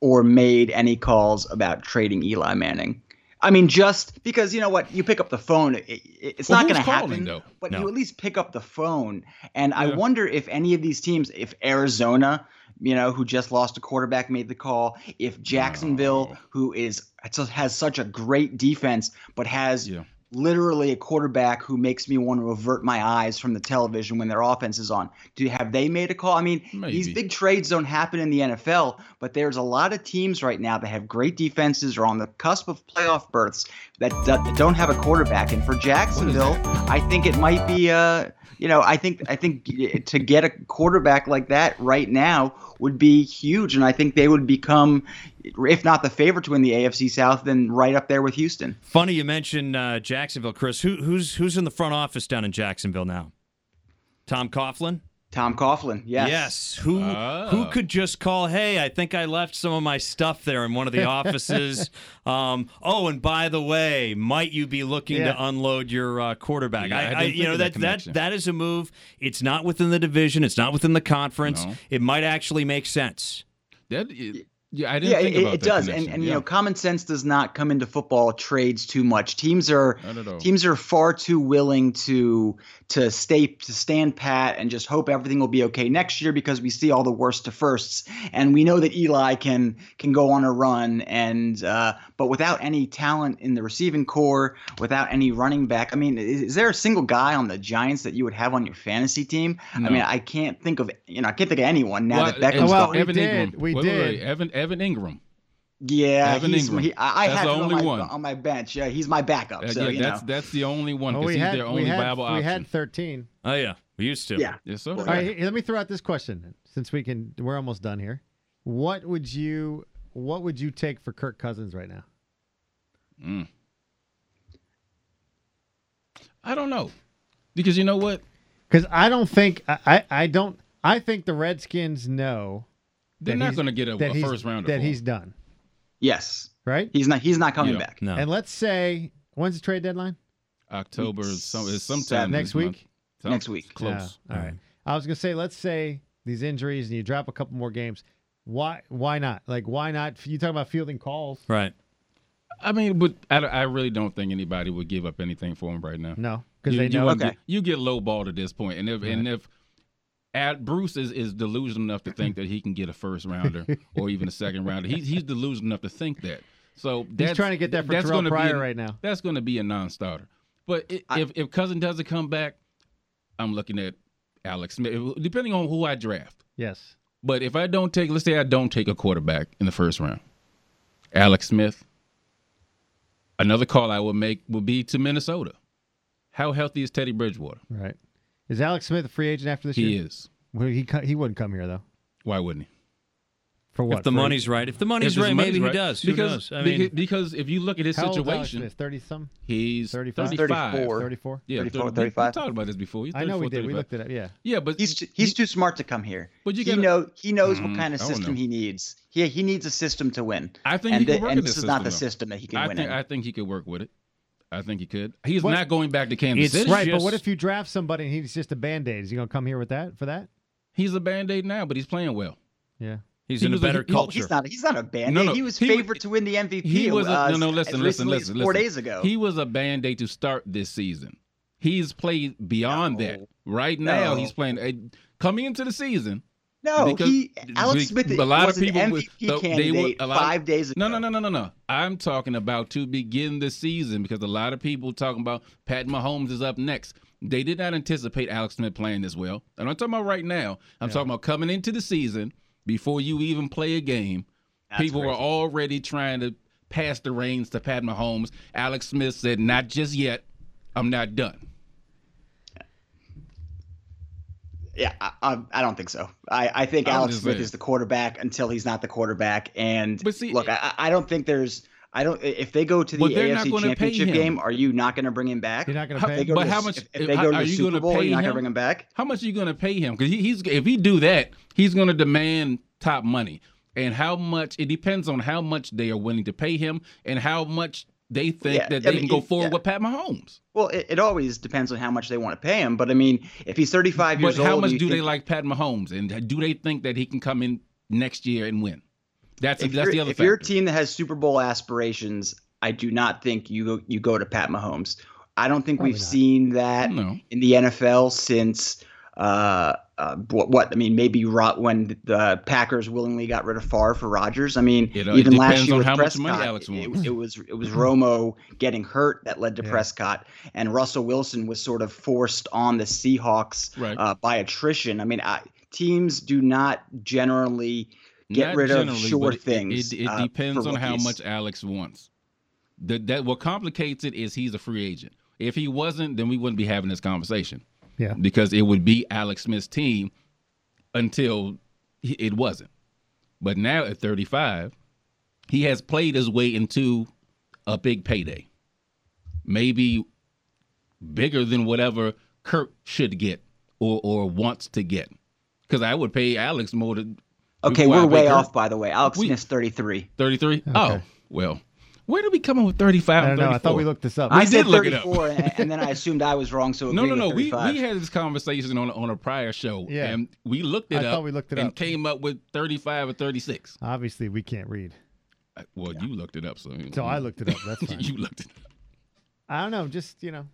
or made any calls about trading Eli Manning. I mean, just because you know what, you pick up the phone, it, it- it's Well, not going to happen. though? But No. you at least pick up the phone, and I wonder if any of these teams, if Arizona, you know, who just lost a quarterback, made the call, if Jacksonville, who is has such a great defense, but has Yeah. literally a quarterback who makes me want to avert my eyes from the television when their offense is on. Do have they made a call? I mean, these big trades don't happen in the NFL, but there's a lot of teams right now that have great defenses or on the cusp of playoff berths that, that don't have a quarterback. And for Jacksonville, I think it might be uh you know, I think I think to get a quarterback like that right now would be huge, and I think they would become, if not the favorite to win the AFC South, then right up there with Houston. Funny you mentioned uh, Jacksonville, Chris. Who, who's who's in the front office down in Jacksonville now? Tom Coughlin. Tom Coughlin, yes. Yes. Who Ah. who could just call? Hey, I think I left some of my stuff there in one of the (laughs) offices. um, oh, and by the way, might you be looking Yeah. to unload your uh, quarterback? Yeah, I I, I, you know that that that that is a move. It's not within the division. It's not within the conference. No. It might actually make sense. That it, yeah, I didn't Yeah, think it, about it that does, and connection. and you Yeah. know, common sense does not come into football trades too much. Teams are Not at all. teams are far too willing to to stay to stand pat and just hope everything will be okay next year because we see all the worst to firsts, and we know that Eli can can go on a run, and uh, but without any talent in the receiving corps, without any running back, I mean, is, is there a single guy on the Giants that you would have on your fantasy team? I mean, I can't think of you know I can't think of anyone now Well, that Beckham's and well, gone. we Evan did, Engram. we Wait, wait, wait. did. Evan Evan Engram. Yeah, Evan he's, Engram. he, I, I That's have the him on only my, one. on my bench. Yeah, he's my backup. Uh, so yeah, you that's know. that's the only one Well, because we he's had their only we had viable we option. had thirteen. Oh yeah, we used to. yeah. yes, sir. All right, let me throw out this question since we can. We're almost done here. What would you What would you take for Kirk Cousins right now? Mm. I don't know because you know what? Because I don't think I, I I don't I think the Redskins know They're not going to get a, that a first round. that he's done Yes, right. he's not. He's not coming Yeah. back. No. And let's say when's the trade deadline? October. Some, it's sometime Next week? Some- Next week. Close. Yeah, all right. I was gonna say let's say these injuries and you drop a couple more games. Why Why not? Like why not? You talk about fielding calls. Right. I mean, but I, I really don't think anybody would give up anything for him right now. No, because they you know. wouldn't Okay. get- you get low balled at this point, and if and if at Bruce is, is delusional enough to think that he can get a first rounder or even a second rounder, he's he's delusional enough to think that. So that's, He's trying to get that for that's Terrelle gonna be Pryor a- right now. That's going to be a non-starter. But i I- if if Cousin doesn't come back, I'm looking at Alex Smith, depending on who I draft. Yes. But if I don't take, let's say I don't take a quarterback in the first round, Alex Smith. Another call I would make would be to Minnesota. How healthy is Teddy Bridgewater? Right. Is Alex Smith a free agent after this He year? He is. Well, he co- he wouldn't come here though. Why wouldn't he? For what? If the For- money's right, if the money's If right, money's maybe right. he does. Who Because, knows? I mean, because if you look at his How old Alex situation, Smith? Thirty some, he's 35? 35. 34. 34? Yeah, 34, 30 we- 35. We talked about this before. I know we 34, did. We looked at it. Yeah. Yeah, but He's he's too smart to come here. But you he gotta- know he knows what Mm, kind of system he needs. He he needs a system to win. I think and he could the- work and in this this is not the system, that he can I win think in. I think he could work with it. I think he could. He's What- not going back to Kansas It's City. Right, but what if you draft somebody and he's just a band aid? Is he gonna come here with that for that? He's a band aid now, but he's playing well. Yeah. he's he in a was a- better he- Oh, culture. he's not. He's not a band. No, no, he was he favored to win the MVP. He was a, uh, no, no. Listen, listen, listen, Four listen. days ago. He was a band aid to start this season. He's played beyond No. that. Right now, No. he's playing. uh, Coming into the season, no, because he Alex Smith a lot of was people an MVP they candidate would- a lot five days ago. No, no, no, no, no, no. I'm talking about to begin the season because a lot of people talking about Pat Mahomes is up next. They did not anticipate Alex Smith playing this well. And I'm talking about right now. I'm Yeah. talking about coming into the season before you even play a game. That's people were already trying to pass the reins to Pat Mahomes. Alex Smith said, "Not just yet. I'm not done." Yeah, I, I, I don't think so. I, I think I'm Alex Smith saying. is the quarterback until he's not the quarterback. And But see- look, I, I don't think there's. I don't. If they go to the But AFC Championship game, are you not going to bring him back? You're not gonna How- pay. Him? But to how much- If, if they go to are the you Super gonna Bowl, pay you're not going him? to bring him back. How much are you going to pay him? Because he, he's if he do that, he's going to demand top money. And how much? It depends on how much they are willing to pay him and how much they think Yeah, that I they mean, can go forward yeah. with Pat Mahomes. Well, it, it always depends on how much they want to pay him. But I mean, if he's 35 years old, But how much you do they like Pat Mahomes? And do they think that he can come in next year and win? That's If, that's the other if you're a team that has Super Bowl aspirations, I do not think you go, you go to Pat Mahomes. I don't think Probably we've not. seen that no. in the NFL since uh, uh, what, what I mean, maybe when the Packers willingly got rid of Favre for Rodgers. I mean, It, uh, even last year with Prescott, it, it was it was (laughs) Romo getting hurt that led to Yeah. Prescott, and Russell Wilson was sort of forced on the Seahawks Right. uh, by attrition. I mean, I, teams do not generally get Not rid of sure things, It, it, uh, depends on how much Alex wants. The, that what complicates it is he's a free agent. If he wasn't, then we wouldn't be having this conversation. Yeah. Because it would be Alex Smith's team until it wasn't. But now at 35, he has played his way into a big payday. Maybe bigger than whatever Kirk should get or or wants to get. Because I would pay Alex more than Okay, we're way Kirk. off, by the way. Alex We- Smith's 33. 33? Okay. Oh, well. Where did we come up with 35 I don't know. I thought we looked this up. I I did look it up. 34, and, and then I assumed I was wrong, so No, no, no. We we had this conversation on on a prior show, Yeah. and we looked it I up. thought we looked it and up. came up with 35 or 36. Obviously, we can't read, Uh, Well, you looked it up, so so I looked it up. That's (laughs) fine. you looked it. up. I don't know. Just you know,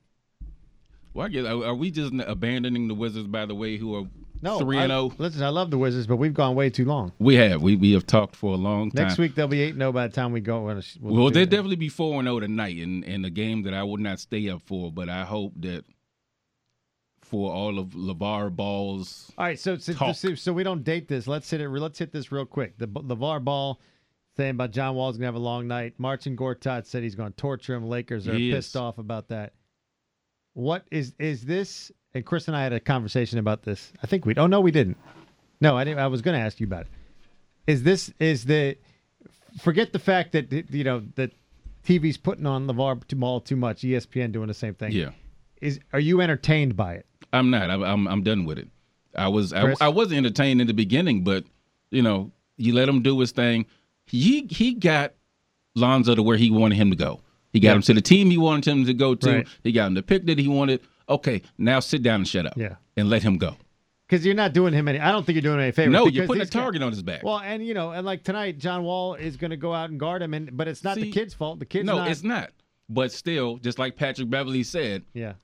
Well, I guess are, are we just abandoning the Wizards by the way, who are no. three and zero? Oh. Listen, I love the Wizards, but we've gone way too long. We have we we have talked for a long time. Next week they'll be eight and zero by the time we go. We'll, we'll they'll definitely be four and zero tonight, in in a game that I would not stay up for. But I hope that for all of Levar Ball's All right, so so, so so we don't date this. Let's hit it. Let's hit this real quick. The LeVar Ball saying about John Wall's gonna have a long night. Marcin Gortat said he's gonna torture him. Lakers are He is. pissed off about that. What is is this? And Chris and I had a conversation about this. I think we. Oh no, we didn't. No, I didn't. I was gonna ask you about it. Is this is the? Forget the fact that you know that TV's putting on LeVar Ball too much. ESPN doing the same thing. yeah. Is are you entertained by it? I'm not. I'm I'm, I'm done with it. I was I? I was entertained in the beginning, but you know, you let him do his thing. He he got Lonzo to where he wanted him to go. He got Yeah. him to the team he wanted him to go to. Right. He got him the pick that he wanted. Okay, now sit down and shut up. Yeah. And let him go. Because you're not doing him any. I don't think you're doing him any favors. No, you're putting a target on his back. Well, and you know, and like tonight, John Wall is going to go out and guard him, and but it's not the kid's fault. The kid's no, not. it's not. But still, just like Patrick Beverley said, Yeah,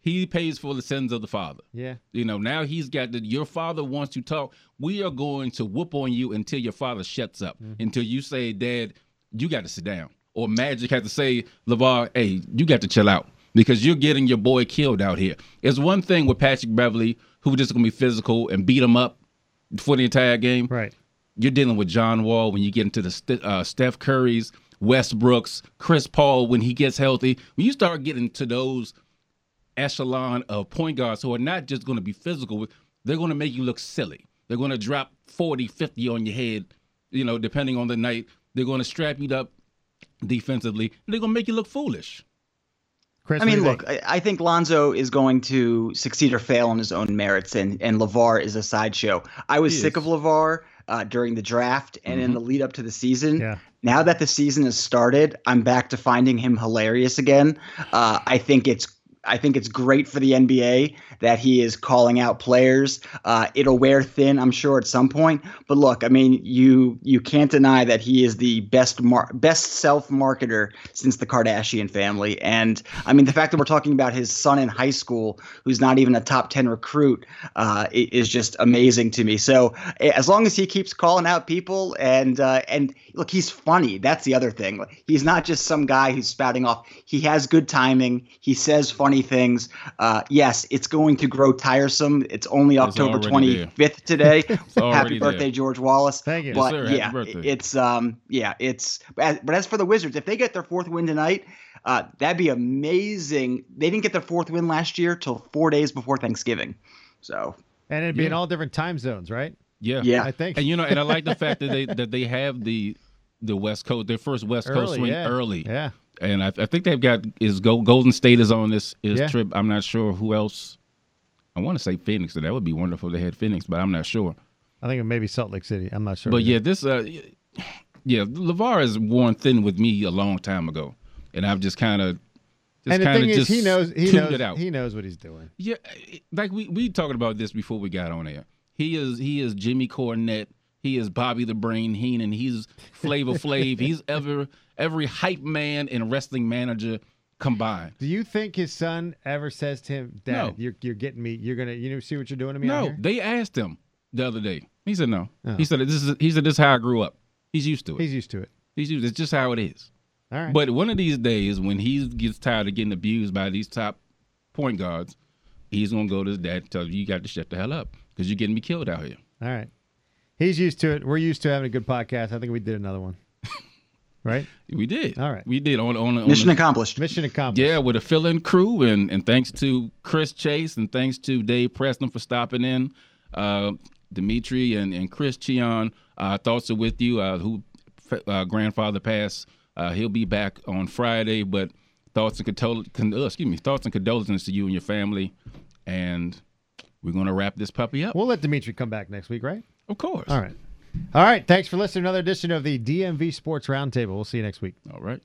he pays for the sins of the father. yeah. You know, now he's got the your father wants to talk. We are going to whoop on you until your father shuts up. Mm-hmm. Until you say, Dad, you got to sit down. Or Magic has to say, LeVar, hey, you got to chill out. Because you're getting your boy killed out here. It's one thing with Patrick Beverley, who just gonna be physical and beat him up for the entire game. Right. You're dealing with John Wall when you get into the uh, Steph Curry's, Westbrook's, Chris Paul when he gets healthy. When you start getting to those echelon of point guards who are not just going to be physical, they're going to make you look silly. They're going to drop 40, 50 on your head You know, depending on the night, they're going to strap you up defensively, and they're going to make you look foolish. Chris, I mean, look? I, I think Lonzo is going to succeed or fail on his own merits, and and Levar is a sideshow. I was sick of Levar uh, during the draft and in Mhm. the lead up to the season. Yeah. Now that the season has started, I'm back to finding him hilarious again. Uh, I think it's I think it's great for the NBA that he is calling out players. Uh, it'll wear thin, I'm sure, at some point. But look, I mean, you you can't deny that he is the best mar- best self marketer since the Kardashian family. And I mean, the fact that we're talking about his son in high school, who's not even a top ten recruit, uh, is just amazing to me. So as long as he keeps calling out people and uh, and look, he's funny. That's the other thing. He's not just some guy who's spouting off. He has good timing. He says funny things. Uh, yes, it's going to grow tiresome. It's only It's October twenty fifth twenty today. (laughs) already Happy there. birthday, George Wallace. Thank you. Yes, But sir. Yeah, birthday. it's um yeah, it's but as for the Wizards, if they get their fourth win tonight, uh, that'd be amazing. They didn't get their fourth win last year till four days before Thanksgiving. So and it'd be in all different time zones, right? Yeah, yeah, I think. And you know, and I like the (laughs) fact that they that they have the the West Coast, their first West Coast Early, swing yeah. early, Yeah. And I, I think they've got is Go, Golden State is on this is Yeah. trip. I'm not sure who else. I want to say Phoenix, so that would be wonderful. if They had Phoenix, but I'm not sure. I think it may be Salt Lake City. I'm not sure. But either. yeah, this uh, yeah, Levar has worn thin with me a long time ago, and I've just kind of just and the thing is, he knows he knows it out. he knows what he's doing. Yeah, like we we talking about this before we got on air. He is he is Jimmy Cornette. He is Bobby the Brain Heenan. He's Flavor Flav. He's ever every hype man and wrestling manager combined. Do you think his son ever says to him, "Dad, No. you're you're getting me. You're gonna you know see what you're doing to me No, here?" they asked him the other day. He said no. Oh. He said this is he said this is how I grew up. He's used to it. He's used to it. He's used. It's just how it is. All right. But one of these days, when he gets tired of getting abused by these top point guards, he's gonna go to his dad and tell him, "You got to shut the hell up because you're getting me killed out here." All right. He's used to it. We're used to having a good podcast. I think we did another one. (laughs) right? We did. All right. We did on on, on mission the- accomplished. Mission accomplished. Yeah, with a fill-in crew, and and thanks to Chris Chase, and thanks to Dave Preston for stopping in, uh, Dimitri and and Chris Chion. Uh, thoughts are with you. Uh, who uh, grandfather passed. Uh, he'll be back on Friday, but thoughts and condol- con- uh, excuse me, thoughts and condolences to you and your family, and we're gonna wrap this puppy up. We'll let Dimitri come back next week, right? Of course. All right. All right. Thanks for listening to another edition of the DMV Sports Roundtable. We'll see you next week. All right.